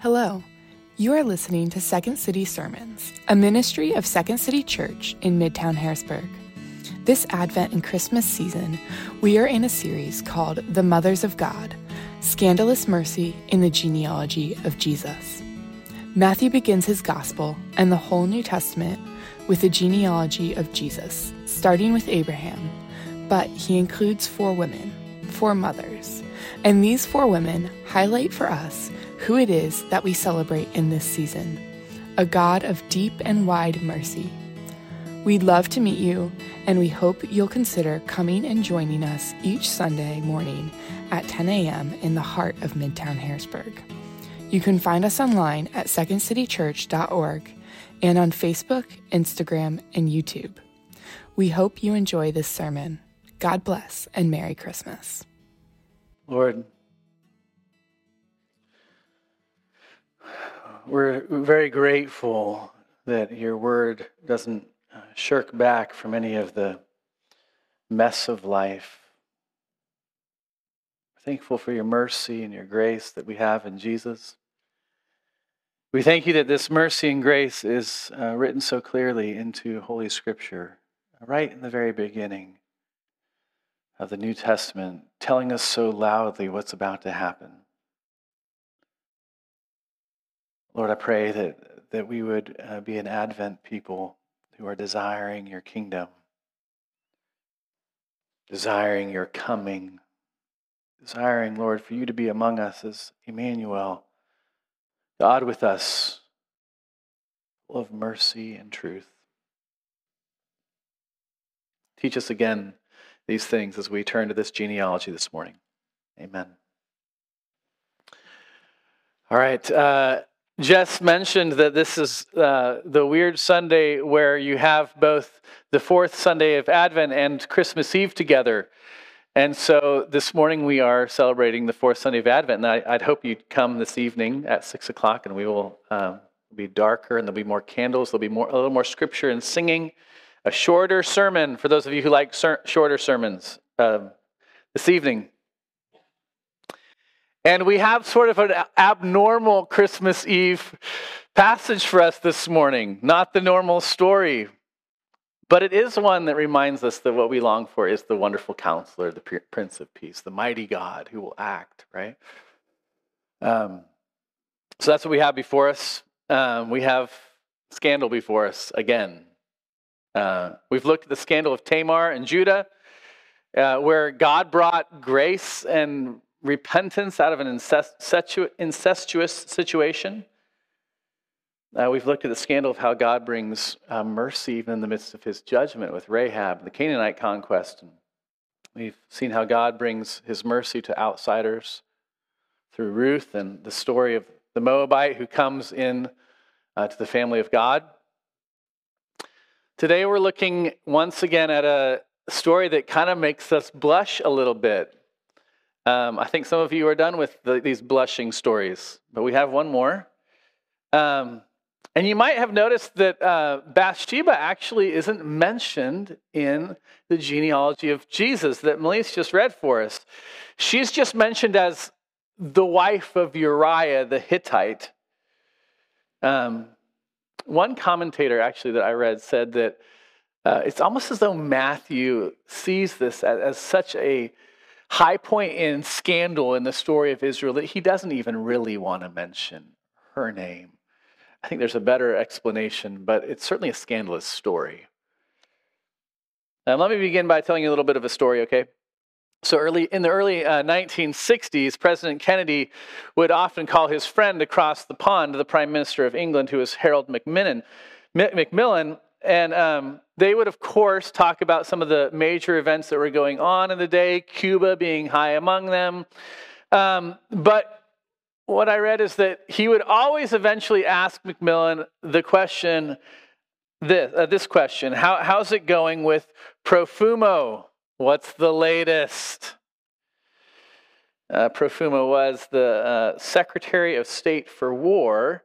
Hello. You are listening to Second City Sermons, a ministry of Second City Church in Midtown Harrisburg. This Advent and Christmas season, we are in a series called The Mothers of God Scandalous Mercy in the Genealogy of Jesus. Matthew begins his gospel and the whole New Testament with the genealogy of Jesus, starting with Abraham, but he includes four women, four mothers, and these four women highlight for us who it is that we celebrate in this season a God of deep and wide mercy. We'd love to meet you, and we hope you'll consider coming and joining us each Sunday morning at 10 a.m. in the heart of Midtown Harrisburg. You can find us online at secondcitychurch.org and on Facebook, Instagram, and YouTube. We hope you enjoy this sermon. God bless and Merry Christmas. Lord, we're very grateful that your word doesn't uh, shirk back from any of the mess of life. We're thankful for your mercy and your grace that we have in Jesus. We thank you that this mercy and grace is uh, written so clearly into Holy Scripture, right in the very beginning of the New Testament, telling us so loudly what's about to happen. Lord, I pray that, that we would uh, be an Advent people who are desiring your kingdom, desiring your coming, desiring, Lord, for you to be among us as Emmanuel, God with us, full of mercy and truth. Teach us again these things as we turn to this genealogy this morning. Amen. All right. Uh, Jess mentioned that this is uh, the weird Sunday where you have both the fourth Sunday of Advent and Christmas Eve together. And so this morning we are celebrating the fourth Sunday of Advent. And I, would hope you'd come this evening at six o'clock and we will um, be darker and there'll be more candles. There'll be more, a little more scripture and singing. A shorter sermon for those of you who like ser- shorter sermons um, this evening. And we have sort of an abnormal Christmas Eve passage for us this morning, not the normal story. But it is one that reminds us that what we long for is the wonderful counselor, the Prince of Peace, the mighty God who will act, right? Um, so that's what we have before us. Um, we have scandal before us again. Uh, we've looked at the scandal of Tamar and Judah, uh, where God brought grace and repentance out of an incestuous situation. Uh, we've looked at the scandal of how God brings uh, mercy even in the midst of his judgment with Rahab, and the Canaanite conquest. And we've seen how God brings his mercy to outsiders through Ruth and the story of the Moabite who comes in uh, to the family of God. Today we're looking once again at a story that kind of makes us blush a little bit. Um, I think some of you are done with the, these blushing stories, but we have one more. Um, and you might have noticed that uh, Bathsheba actually isn't mentioned in the genealogy of Jesus that Melise just read for us. She's just mentioned as the wife of Uriah the Hittite. Um, one commentator, actually, that I read said that uh, it's almost as though Matthew sees this as, as such a high point in scandal in the story of Israel that he doesn't even really want to mention her name. I think there's a better explanation, but it's certainly a scandalous story. Now, let me begin by telling you a little bit of a story, okay? So early in the early uh, 1960s, President Kennedy would often call his friend across the pond, the Prime Minister of England, who was Harold Macmillan, Macmillan and um, they would, of course, talk about some of the major events that were going on in the day, Cuba being high among them. Um, but what I read is that he would always eventually ask Macmillan the question this, uh, this question How, How's it going with Profumo? What's the latest? Uh, Profumo was the uh, Secretary of State for War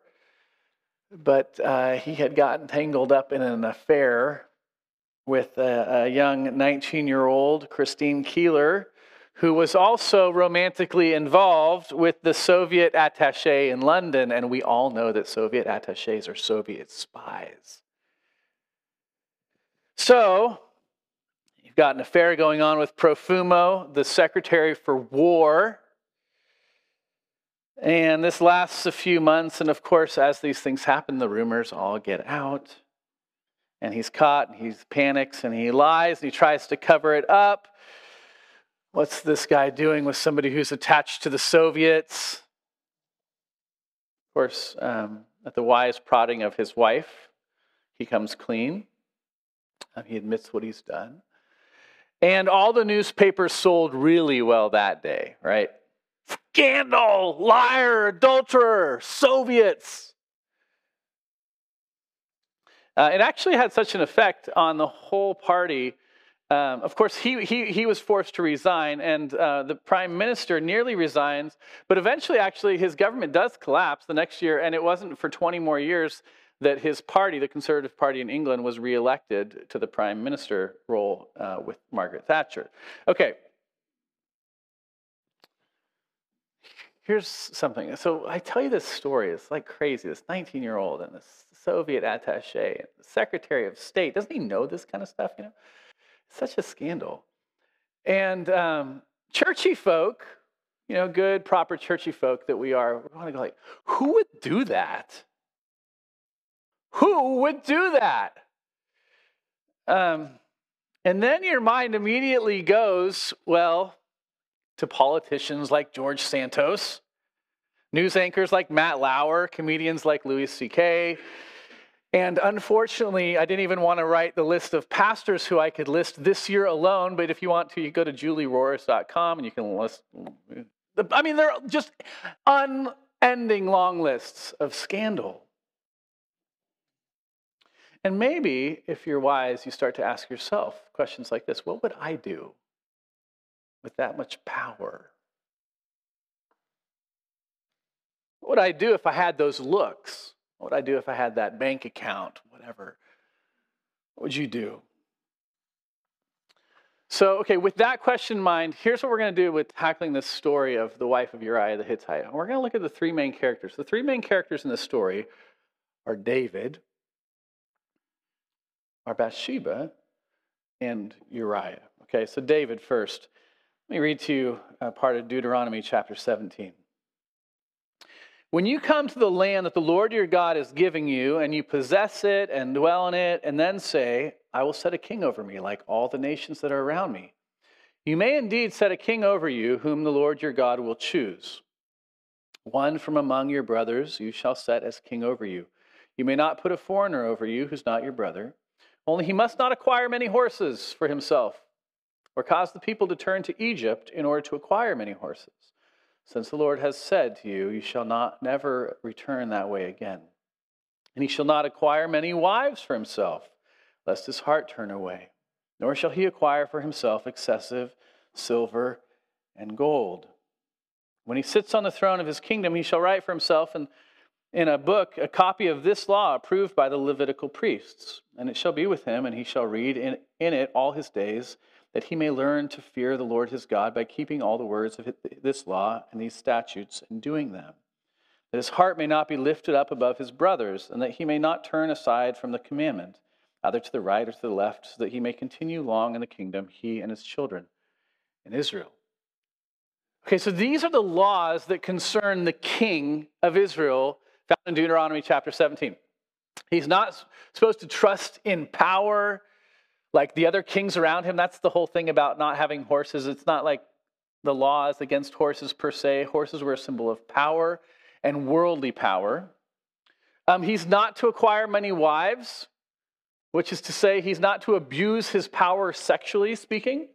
but uh, he had gotten tangled up in an affair with a, a young 19 year old, Christine Keeler, who was also romantically involved with the Soviet attache in London, and we all know that Soviet attaches are Soviet spies. So, you've got an affair going on with Profumo, the Secretary for War. And this lasts a few months, and of course, as these things happen, the rumors all get out. And he's caught, and he panics, and he lies, and he tries to cover it up. What's this guy doing with somebody who's attached to the Soviets? Of course, um, at the wise prodding of his wife, he comes clean. Um, he admits what he's done. And all the newspapers sold really well that day, right? Scandal, liar, adulterer, Soviets. Uh, it actually had such an effect on the whole party um, of course, he, he, he was forced to resign, and uh, the prime minister nearly resigns, but eventually, actually, his government does collapse the next year, and it wasn't for 20 more years that his party, the Conservative Party in England, was reelected to the prime minister role uh, with Margaret Thatcher. Okay. Here's something. So I tell you this story. It's like crazy. This 19 year old and this Soviet attache, Secretary of State. Doesn't he know this kind of stuff? You know, such a scandal. And um, churchy folk, you know, good, proper churchy folk that we are, we want to go like, who would do that? Who would do that? Um, and then your mind immediately goes, well, to politicians like George Santos, news anchors like Matt Lauer, comedians like Louis C.K., and unfortunately, I didn't even want to write the list of pastors who I could list this year alone. But if you want to, you go to julieroys.com and you can list. I mean, they're just unending long lists of scandal. And maybe, if you're wise, you start to ask yourself questions like this What would I do with that much power? What would I do if I had those looks? What would I do if I had that bank account? Whatever. What would you do? So, okay, with that question in mind, here's what we're going to do with tackling this story of the wife of Uriah the Hittite. We're going to look at the three main characters. The three main characters in this story are David, are Bathsheba, and Uriah. Okay, so David first. Let me read to you a part of Deuteronomy chapter 17. When you come to the land that the Lord your God is giving you, and you possess it and dwell in it, and then say, I will set a king over me, like all the nations that are around me. You may indeed set a king over you, whom the Lord your God will choose. One from among your brothers you shall set as king over you. You may not put a foreigner over you who's not your brother. Only he must not acquire many horses for himself, or cause the people to turn to Egypt in order to acquire many horses since the Lord has said to you, You shall not never return that way again. And he shall not acquire many wives for himself, lest his heart turn away, nor shall he acquire for himself excessive silver and gold. When he sits on the throne of his kingdom, he shall write for himself in, a book a copy of this law approved by the Levitical priests. And it shall be with him, and he shall read in, in it all his days that he may learn to fear the Lord his God by keeping all the words of this law and these statutes and doing them. That his heart may not be lifted up above his brothers, and that he may not turn aside from the commandment, either to the right or to the left, so that he may continue long in the kingdom, he and his children in Israel. Okay, so these are the laws that concern the king of Israel found in Deuteronomy chapter 17. He's not supposed to trust in power like the other kings around him. That's the whole thing about not having horses. It's not like the laws against horses per se. Horses were a symbol of power and worldly power. Um, he's not to acquire many wives, which is to say, he's not to abuse his power sexually speaking.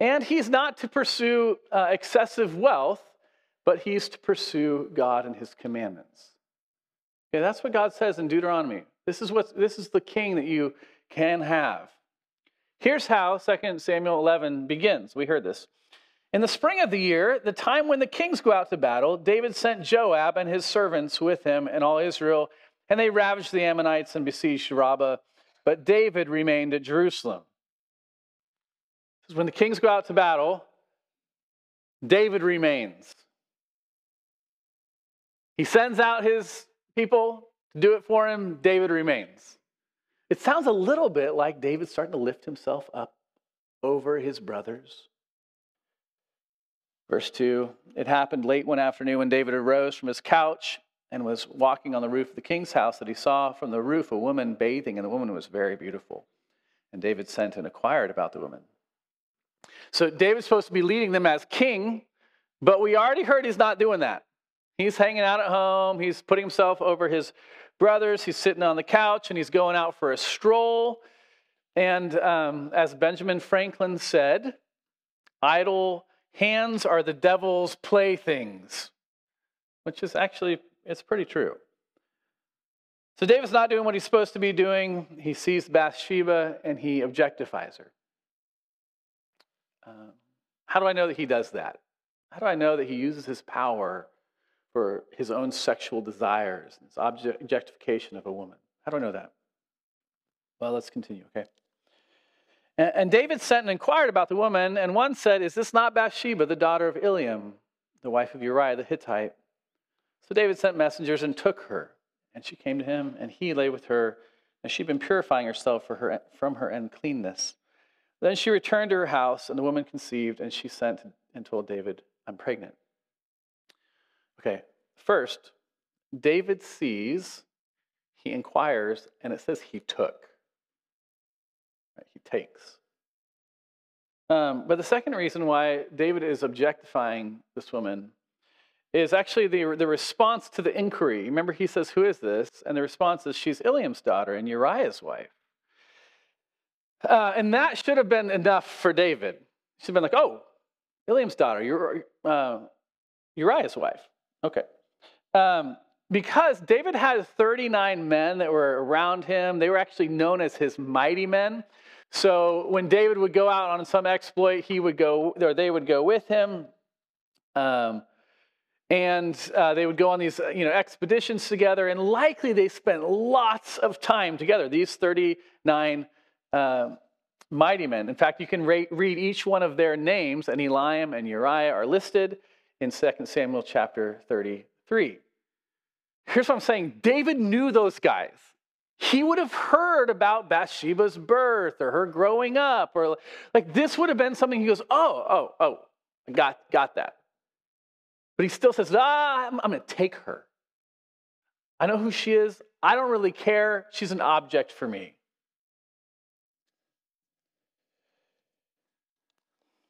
And he's not to pursue uh, excessive wealth, but he's to pursue God and his commandments. Okay, that's what God says in Deuteronomy. This is, what, this is the king that you can have. Here's how 2 Samuel 11 begins. We heard this. In the spring of the year, the time when the kings go out to battle, David sent Joab and his servants with him and all Israel, and they ravaged the Ammonites and besieged Rabbah. But David remained at Jerusalem. When the kings go out to battle, David remains. He sends out his people to do it for him. David remains. It sounds a little bit like David starting to lift himself up over his brothers. Verse 2 It happened late one afternoon when David arose from his couch and was walking on the roof of the king's house that he saw from the roof a woman bathing, and the woman was very beautiful. And David sent and inquired about the woman. So David's supposed to be leading them as king, but we already heard he's not doing that. He's hanging out at home, he's putting himself over his brothers, he's sitting on the couch, and he's going out for a stroll. And um, as Benjamin Franklin said, idle hands are the devil's playthings, which is actually, it's pretty true. So David's not doing what he's supposed to be doing. He sees Bathsheba and he objectifies her. Um, how do I know that he does that? How do I know that he uses his power for his own sexual desires, his objectification of a woman? How do I know that? Well, let's continue, okay? And, and David sent and inquired about the woman, and one said, Is this not Bathsheba, the daughter of Eliam, the wife of Uriah the Hittite? So David sent messengers and took her, and she came to him, and he lay with her, and she'd been purifying herself for her, from her uncleanness. Then she returned to her house, and the woman conceived, and she sent and told David, I'm pregnant. Okay, first, David sees, he inquires, and it says he took. Right? He takes. Um, but the second reason why David is objectifying this woman is actually the, the response to the inquiry. Remember, he says, Who is this? And the response is, She's Eliam's daughter and Uriah's wife. Uh, and that should have been enough for David. Have been like, Oh, Eliam's daughter, uh, Uriah's wife. Okay. Um, because David had 39 men that were around him, they were actually known as his mighty men. So when David would go out on some exploit, he would go, or they would go with him. Um, and uh, they would go on these you know expeditions together and likely they spent lots of time together these 39 uh, mighty men in fact you can read each one of their names and eliam and uriah are listed in 2 samuel chapter 33 here's what i'm saying david knew those guys he would have heard about Bathsheba's birth or her growing up, or like this would have been something he goes, oh, oh, oh, got, got that. But he still says, ah, I'm, I'm going to take her. I know who she is. I don't really care. She's an object for me.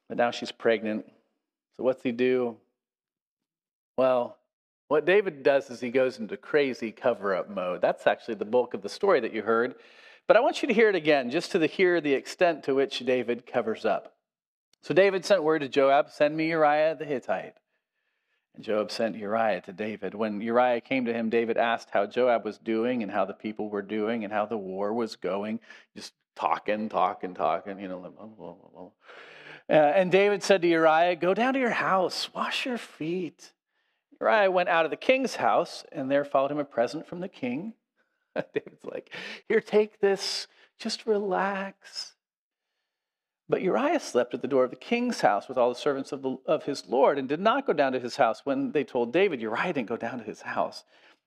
But now she's pregnant. So what's he do? Well, what David does is he goes into crazy cover up mode. That's actually the bulk of the story that you heard. But I want you to hear it again, just to hear the extent to which David covers up. So David sent word to Joab, Send me Uriah the Hittite. And Joab sent Uriah to David. When Uriah came to him, David asked how Joab was doing and how the people were doing and how the war was going. Just talking, talking, talking, you know. Blah, blah, blah, uh, and David said to Uriah, Go down to your house, wash your feet Uriah went out of the king's house, and there followed him a present from the king. David's like, Here, take this, just relax. But Uriah slept at the door of the king's house with all the servants of, the, of his Lord and did not go down to his house. When they told David, Uriah didn't go down to his house.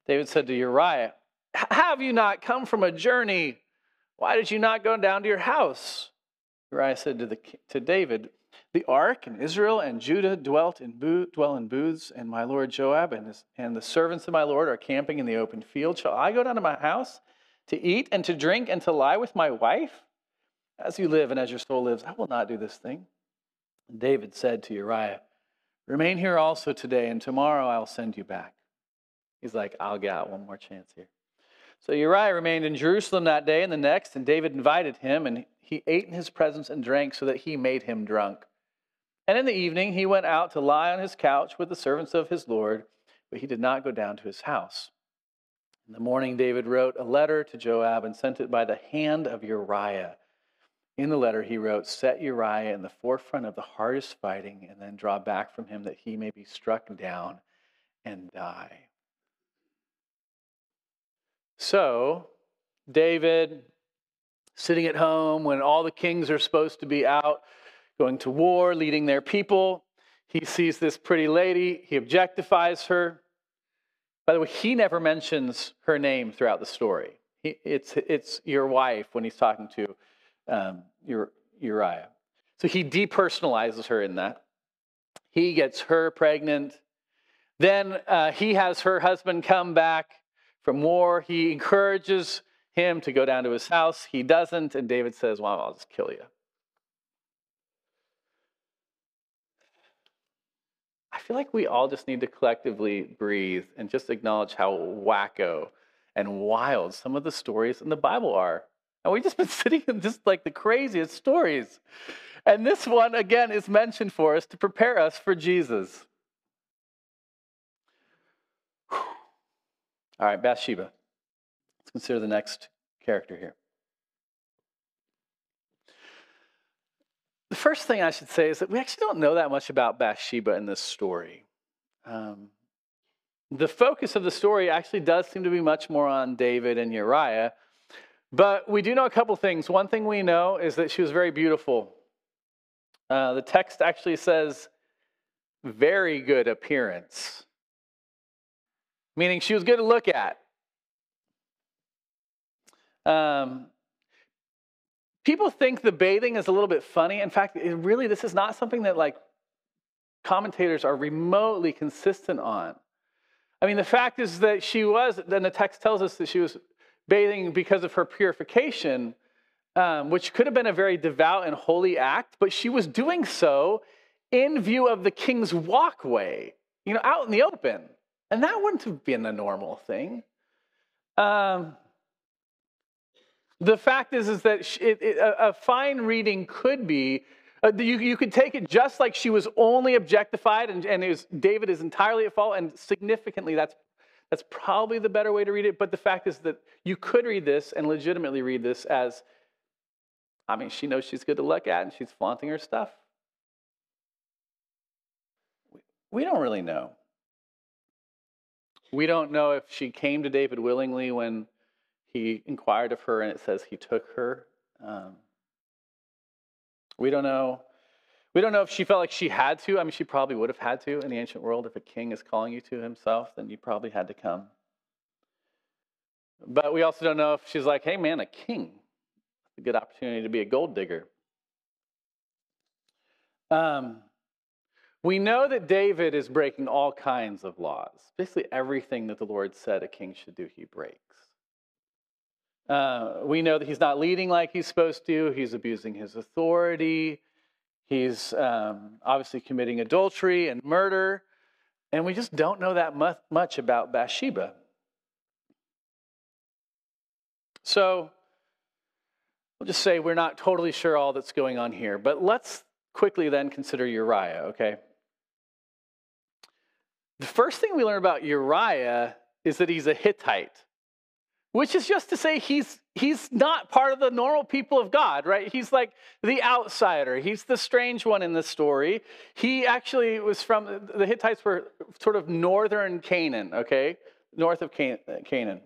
David said to Uriah, Have you not come from a journey? Why did you not go down to your house? Uriah said to, the, to David, the ark and Israel and Judah dwelt in dwell in booths, and my lord Joab and, his, and the servants of my lord are camping in the open field. Shall I go down to my house to eat and to drink and to lie with my wife? As you live and as your soul lives, I will not do this thing. And David said to Uriah, Remain here also today, and tomorrow I'll send you back. He's like, I'll get out one more chance here. So Uriah remained in Jerusalem that day and the next, and David invited him, and he ate in his presence and drank so that he made him drunk. And in the evening he went out to lie on his couch with the servants of his Lord, but he did not go down to his house. In the morning, David wrote a letter to Joab and sent it by the hand of Uriah. In the letter, he wrote, Set Uriah in the forefront of the hardest fighting, and then draw back from him that he may be struck down and die. So, David, sitting at home when all the kings are supposed to be out going to war, leading their people. He sees this pretty lady, he objectifies her. By the way, he never mentions her name throughout the story. He, it's, it's your wife when he's talking to um, Uriah. So he depersonalizes her in that. He gets her pregnant. Then uh, he has her husband come back from war. He encourages him to go down to his house. He doesn't, and David says, Well, I'll just kill you. I feel like we all just need to collectively breathe and just acknowledge how wacko and wild some of the stories in the Bible are. And we've just been sitting in just like the craziest stories. And this one, again, is mentioned for us to prepare us for Jesus. All right, Bathsheba. Let's consider the next character here. The first thing I should say is that we actually don't know that much about Bathsheba in this story. Um, the focus of the story actually does seem to be much more on David and Uriah, but we do know a couple things. One thing we know is that she was very beautiful. Uh, the text actually says, very good appearance, meaning she was good to look at. Um, people think the bathing is a little bit funny. In fact, really, this is not something that like commentators are remotely consistent on. I mean, the fact is that she was, then the text tells us that she was bathing because of her purification, um, which could have been a very devout and holy act, but she was doing so in view of the king's walkway, you know, out in the open. And that wouldn't have been a normal thing. Um, the fact is, is that it, it, a, fine reading could be uh, you, you could take it just like she was only objectified and, and was, David is entirely at fault, and significantly, that's, that's probably the better way to read it. But the fact is that you could read this and legitimately read this as I mean, she knows she's good to look at and she's flaunting her stuff. We don't really know. We don't know if she came to David willingly when he inquired of her and it says he took her. Um, we don't know. We don't know if she felt like she had to. I mean, she probably would have had to in the ancient world. If a king is calling you to himself, then you probably had to come. But we also don't know if she's like, hey, man, a king. A good opportunity to be a gold digger. Um, we know that David is breaking all kinds of laws. Basically, everything that the Lord said a king should do, he breaks. Uh, we know that he's not leading like he's supposed to, he's abusing his authority, he's um, obviously committing adultery and murder, and we just don't know that much about Bathsheba. So, we'll just say we're not totally sure all that's going on here, but let's quickly then consider Uriah, okay? The first thing we learn about Uriah is that he's a Hittite which is just to say he's he's not part of the normal people of God, right? He's like the outsider. He's the strange one in the story. He actually was from the Hittites were sort of northern Canaan, okay, north of Canaan.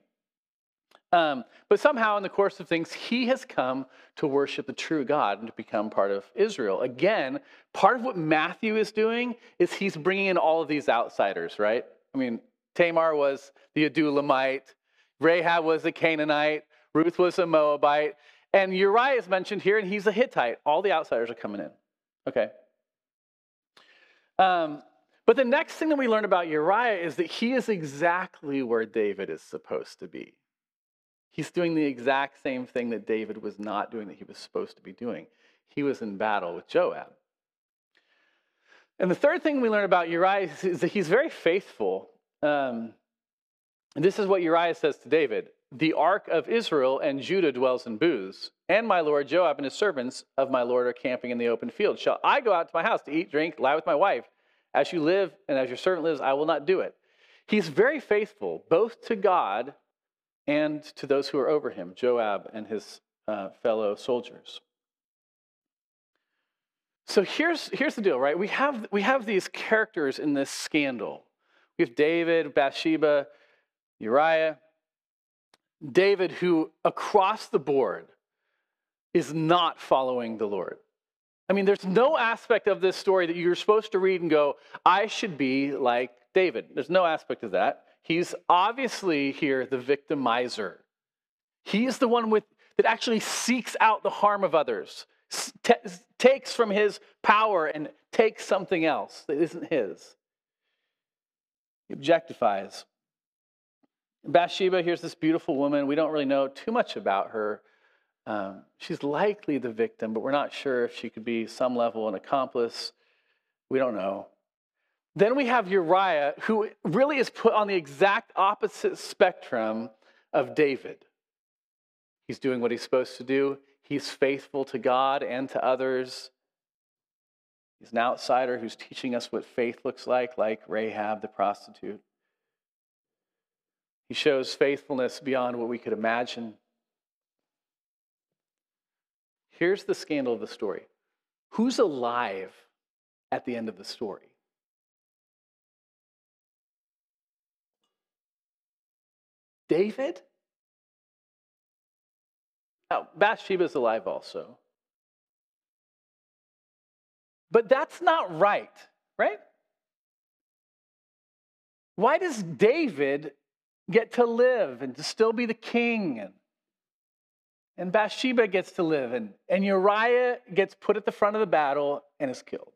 Um, but somehow, in the course of things, he has come to worship the true God and to become part of Israel. Again, part of what Matthew is doing is he's bringing in all of these outsiders, right? I mean, Tamar was the Adullamite. Rahab was a Canaanite, Ruth was a Moabite, and Uriah is mentioned here, and he's a Hittite. All the outsiders are coming in. Okay. Um, but the next thing that we learn about Uriah is that he is exactly where David is supposed to be. He's doing the exact same thing that David was not doing that he was supposed to be doing. He was in battle with Joab. And the third thing we learn about Uriah is that he's very faithful. Um, and this is what Uriah says to David The ark of Israel and Judah dwells in booths, and my lord Joab and his servants of my lord are camping in the open field. Shall I go out to my house to eat, drink, lie with my wife? As you live and as your servant lives, I will not do it. He's very faithful, both to God and to those who are over him, Joab and his uh, fellow soldiers. So here's, here's the deal, right? We have, we have these characters in this scandal. We have David, Bathsheba, Uriah, David, who across the board is not following the Lord. I mean, there's no aspect of this story that you're supposed to read and go, I should be like David. There's no aspect of that. He's obviously here the victimizer. He is the one with, that actually seeks out the harm of others, t- takes from his power and takes something else that isn't his. He objectifies. Bathsheba, here's this beautiful woman. We don't really know too much about her. Um, she's likely the victim, but we're not sure if she could be some level an accomplice. We don't know. Then we have Uriah, who really is put on the exact opposite spectrum of David. He's doing what he's supposed to do, he's faithful to God and to others. He's an outsider who's teaching us what faith looks like, like Rahab the prostitute. He shows faithfulness beyond what we could imagine. Here's the scandal of the story who's alive at the end of the story? David? Now, Bathsheba's alive also. But that's not right, right? Why does David get to live and to still be the king? And, and Bathsheba gets to live, and, and Uriah gets put at the front of the battle and is killed.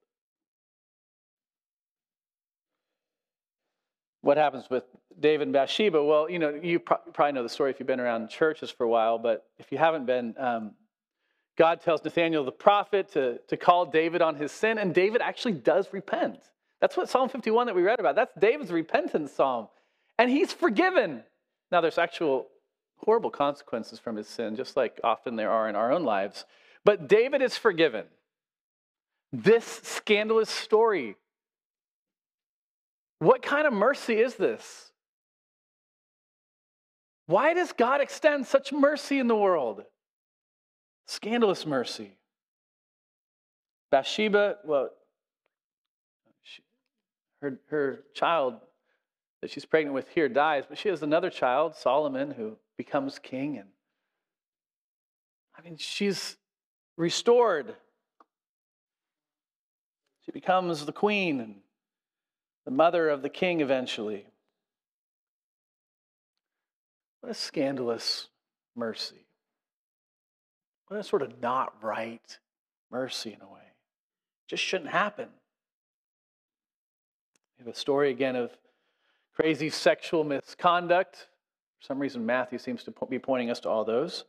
What happens with David and Bathsheba? Well, you know, you pro- probably know the story if you've been around churches for a while, but if you haven't been, um, God tells Nathaniel the prophet to, to call David on his sin, and David actually does repent. That's what Psalm 51 that we read about. That's David's repentance psalm. And he's forgiven. Now, there's actual horrible consequences from his sin, just like often there are in our own lives. But David is forgiven. This scandalous story. What kind of mercy is this? Why does God extend such mercy in the world? Scandalous mercy. Bathsheba, well, her, her child that she's pregnant with here dies, but she has another child, Solomon, who becomes king. And I mean, she's restored. She becomes the queen and the mother of the king eventually. What a scandalous mercy. What a sort of not right mercy in a way. Just shouldn't happen. We have a story again of crazy sexual misconduct. For some reason, Matthew seems to be pointing us to all those.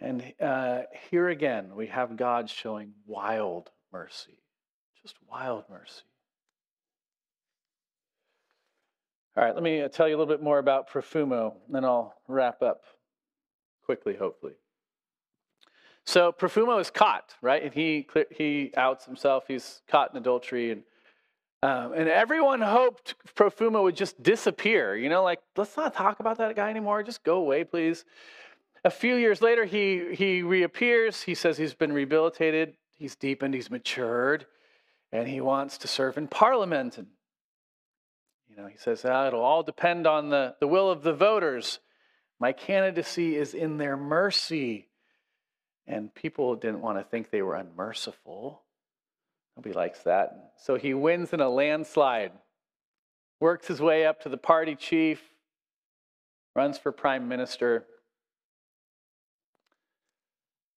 And uh, here again, we have God showing wild mercy, just wild mercy. All right, let me uh, tell you a little bit more about Profumo, and then I'll wrap up quickly, hopefully. So Profumo is caught, right? And he he outs himself. He's caught in adultery, and um, and everyone hoped Profumo would just disappear. You know, like let's not talk about that guy anymore. Just go away, please. A few years later, he he reappears. He says he's been rehabilitated. He's deepened. He's matured, and he wants to serve in Parliament. And you know, he says ah, it'll all depend on the the will of the voters. My candidacy is in their mercy. And people didn't want to think they were unmerciful. Nobody likes that. So he wins in a landslide, works his way up to the party chief, runs for prime minister.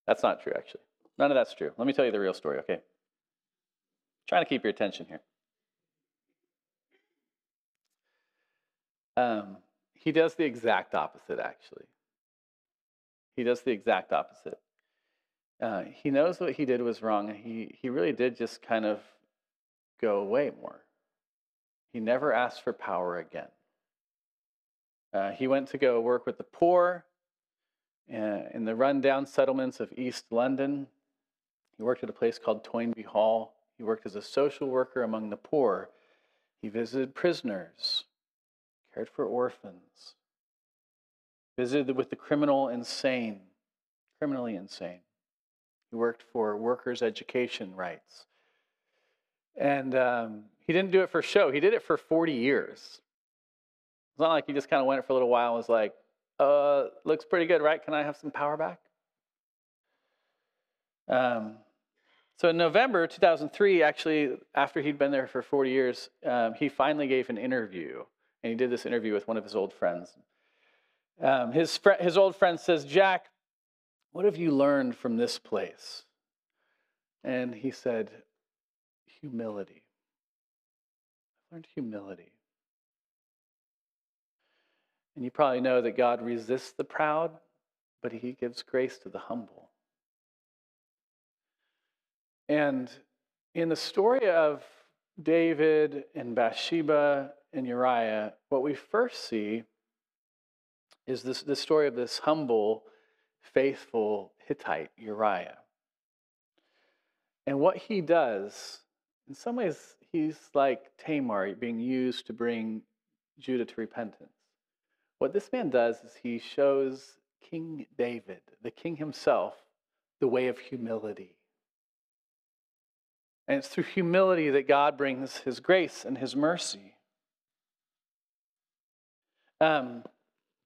That's not true, actually. None of that's true. Let me tell you the real story, okay? I'm trying to keep your attention here. Um, he does the exact opposite, actually. He does the exact opposite. Uh, he knows what he did was wrong, he, he really did just kind of go away more. He never asked for power again. Uh, he went to go work with the poor uh, in the rundown settlements of East London. He worked at a place called Toynbee Hall. He worked as a social worker among the poor. He visited prisoners, cared for orphans, visited with the criminal insane, criminally insane. He worked for workers' education rights. And um, he didn't do it for show, he did it for 40 years. It's not like he just kind of went for a little while and was like, uh, looks pretty good, right? Can I have some power back? Um, So in November 2003, actually, after he'd been there for 40 years, um, he finally gave an interview. And he did this interview with one of his old friends. Um, his, fr- his old friend says, Jack, what have you learned from this place? And he said, Humility. I learned humility. And you probably know that God resists the proud, but he gives grace to the humble. And in the story of David and Bathsheba and Uriah, what we first see is this the story of this humble, faithful Hittite, Uriah. And what he does, in some ways, he's like Tamar being used to bring Judah to repentance. What this man does is he shows King David, the king himself, the way of humility. And it's through humility that God brings his grace and his mercy. Um,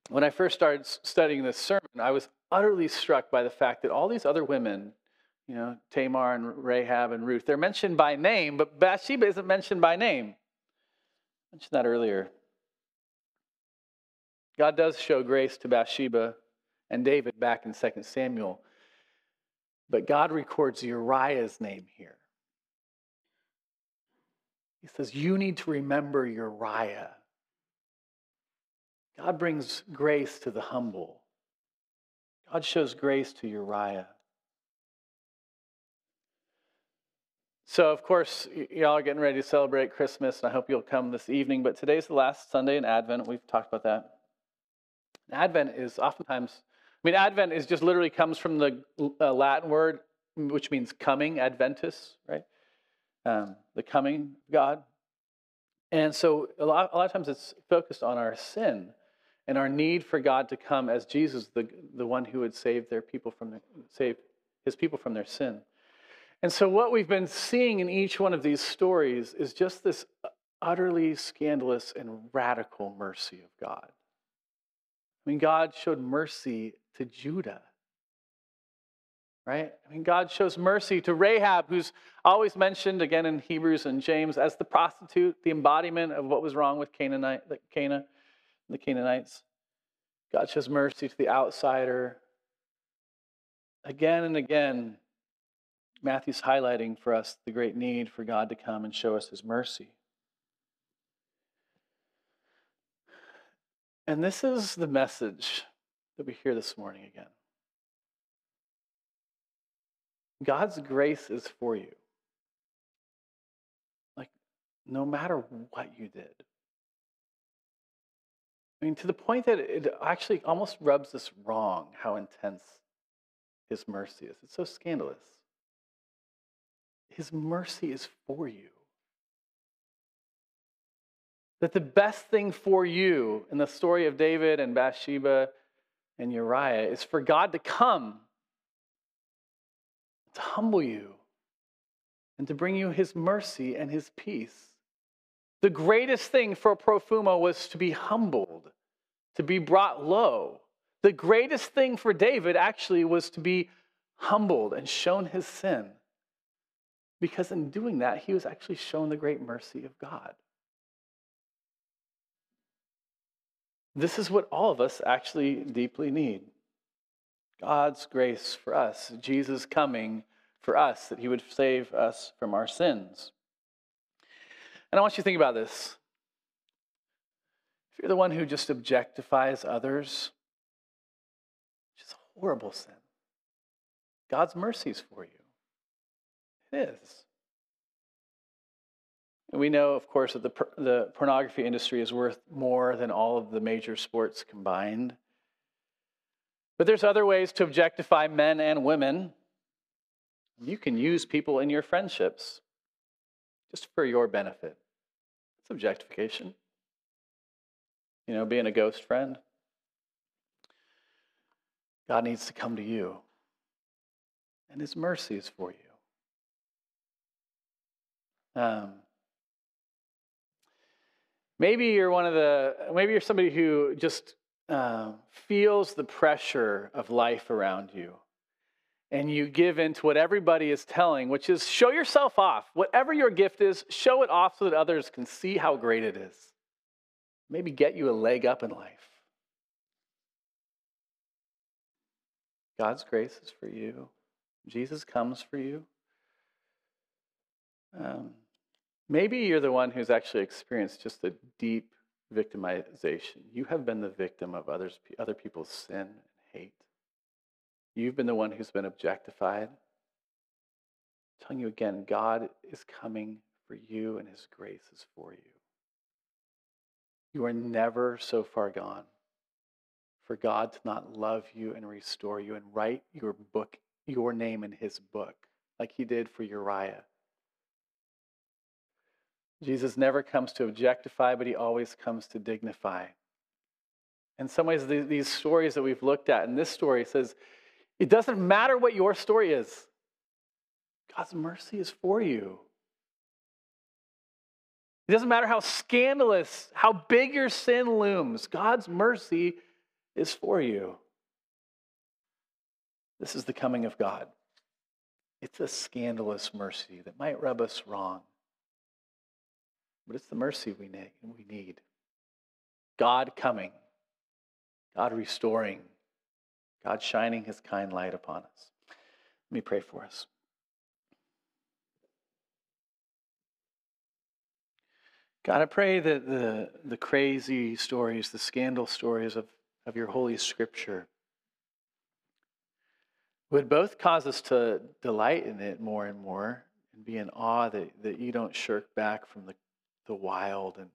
when I first started studying this sermon, I was utterly struck by the fact that all these other women, you know, Tamar and Rahab and Ruth, they're mentioned by name, but Bathsheba isn't mentioned by name. I mentioned that earlier. God does show grace to Bathsheba and David back in 2 Samuel, but God records Uriah's name here. He says, You need to remember Uriah. God brings grace to the humble. God shows grace to Uriah. So, of course, y'all are getting ready to celebrate Christmas, and I hope you'll come this evening. But today's the last Sunday in Advent. We've talked about that. Advent is oftentimes, I mean, Advent is just literally comes from the uh, Latin word, which means coming, Adventus, right? Um, the coming of God. And so a lot, a lot of times it's focused on our sin and our need for God to come as Jesus, the, the one who would save their people from save his people from their sin. And so what we've been seeing in each one of these stories is just this utterly scandalous and radical mercy of God. I mean, God showed mercy to Judah. Right? I mean, God shows mercy to Rahab, who's always mentioned again in Hebrews and James as the prostitute, the embodiment of what was wrong with Canaanite, Cana, the Canaanites. God shows mercy to the outsider. Again and again, Matthew's highlighting for us the great need for God to come and show us his mercy. And this is the message that we hear this morning again God's grace is for you. Like, no matter what you did. I mean, to the point that it actually almost rubs us wrong how intense his mercy is. It's so scandalous. His mercy is for you. That the best thing for you in the story of David and Bathsheba and Uriah is for God to come, to humble you, and to bring you his mercy and his peace. The greatest thing for Profumo was to be humbled, to be brought low. The greatest thing for David actually was to be humbled and shown his sin. Because in doing that, he was actually shown the great mercy of God. This is what all of us actually deeply need God's grace for us, Jesus coming for us, that he would save us from our sins. And I want you to think about this. If you're the one who just objectifies others, which is a horrible sin, God's mercy is for you. It is. And we know, of course, that the, the pornography industry is worth more than all of the major sports combined. But there's other ways to objectify men and women. You can use people in your friendships just for your benefit. It's objectification. You know, being a ghost friend. God needs to come to you, and His mercy is for you. Um, maybe you're one of the, maybe you're somebody who just uh, feels the pressure of life around you. And you give in to what everybody is telling, which is show yourself off. Whatever your gift is, show it off so that others can see how great it is. Maybe get you a leg up in life. God's grace is for you. Jesus comes for you. Um, maybe you're the one who's actually experienced just a deep victimization. You have been the victim of others, other people's sin and hate. You've been the one who's been objectified. I'm telling you again, God is coming for you and his grace is for you. You are never so far gone for God to not love you and restore you and write your book, your name in his book, like he did for Uriah. Jesus never comes to objectify, but he always comes to dignify. In some ways, these stories that we've looked at, and this story says, it doesn't matter what your story is, God's mercy is for you. It doesn't matter how scandalous, how big your sin looms, God's mercy is for you. This is the coming of God. It's a scandalous mercy that might rub us wrong. But it's the mercy we need. God coming, God restoring, God shining his kind light upon us. Let me pray for us. God, I pray that the, the crazy stories, the scandal stories of, of your Holy Scripture would both cause us to delight in it more and more and be in awe that, that you don't shirk back from the the wild and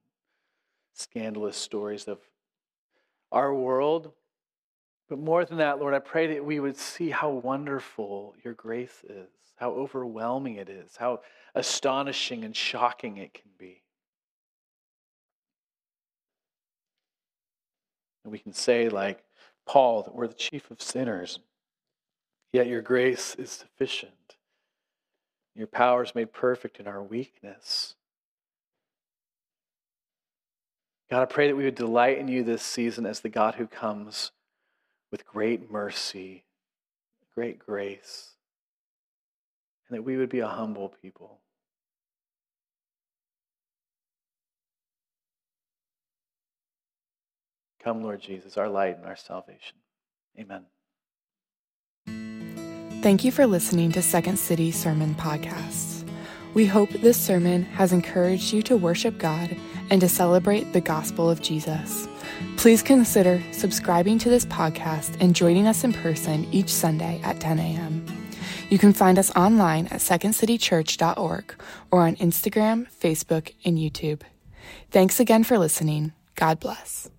scandalous stories of our world. But more than that, Lord, I pray that we would see how wonderful your grace is, how overwhelming it is, how astonishing and shocking it can be. And we can say, like Paul, that we're the chief of sinners, yet your grace is sufficient. Your power is made perfect in our weakness. God, I pray that we would delight in you this season as the God who comes with great mercy, great grace, and that we would be a humble people. Come, Lord Jesus, our light and our salvation. Amen. Thank you for listening to Second City Sermon Podcasts. We hope this sermon has encouraged you to worship God and to celebrate the gospel of Jesus. Please consider subscribing to this podcast and joining us in person each Sunday at 10 a.m. You can find us online at secondcitychurch.org or on Instagram, Facebook, and YouTube. Thanks again for listening. God bless.